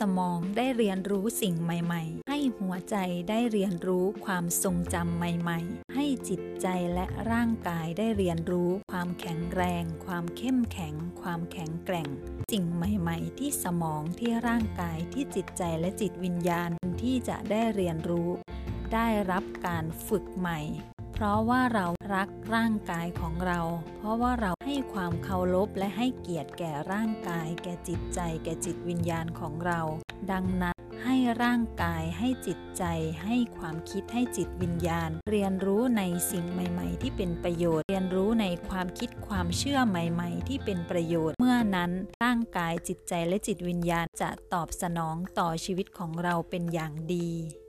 สมองได้เรียนรู้สิ่งใหม่ๆ ให้หัวใจได้เรียนรู้ความทรงจำใหม่ๆ ให้จิตใจและร่างกายได้เรียนรู้ความแข็งแรง ความเข้มแข็ง ความแข็งแกร่ง สิ่งใหม่ๆ ที่สมองที่ร่างกายที่จิตใจและจิตวิญญาณที่จะได้เรียนรู้ ได้รับการฝึกใหม่ เพราะว่าเรารักร่างกายของเรา เพราะว่าเราให้ความเคารพและให้เกียรติแก่ร่างกาย แก่จิตใจ แก่จิตวิญญาณของเรา ดังนั้นให้ร่างกายให้จิตใจ ให้ความคิดให้จิตวิญญาณ เรียนรู้ในสิ่งใหม่ ๆ ที่เป็นประโยชน์ เรียนรู้ในความคิดความเชื่อใหม่ ๆ ที่เป็นประโยชน์ เมื่อนั้นร่างกายจิตใจและจิตวิญญาณจะตอบสนองต่อชีวิตของเราเป็นอย่างดี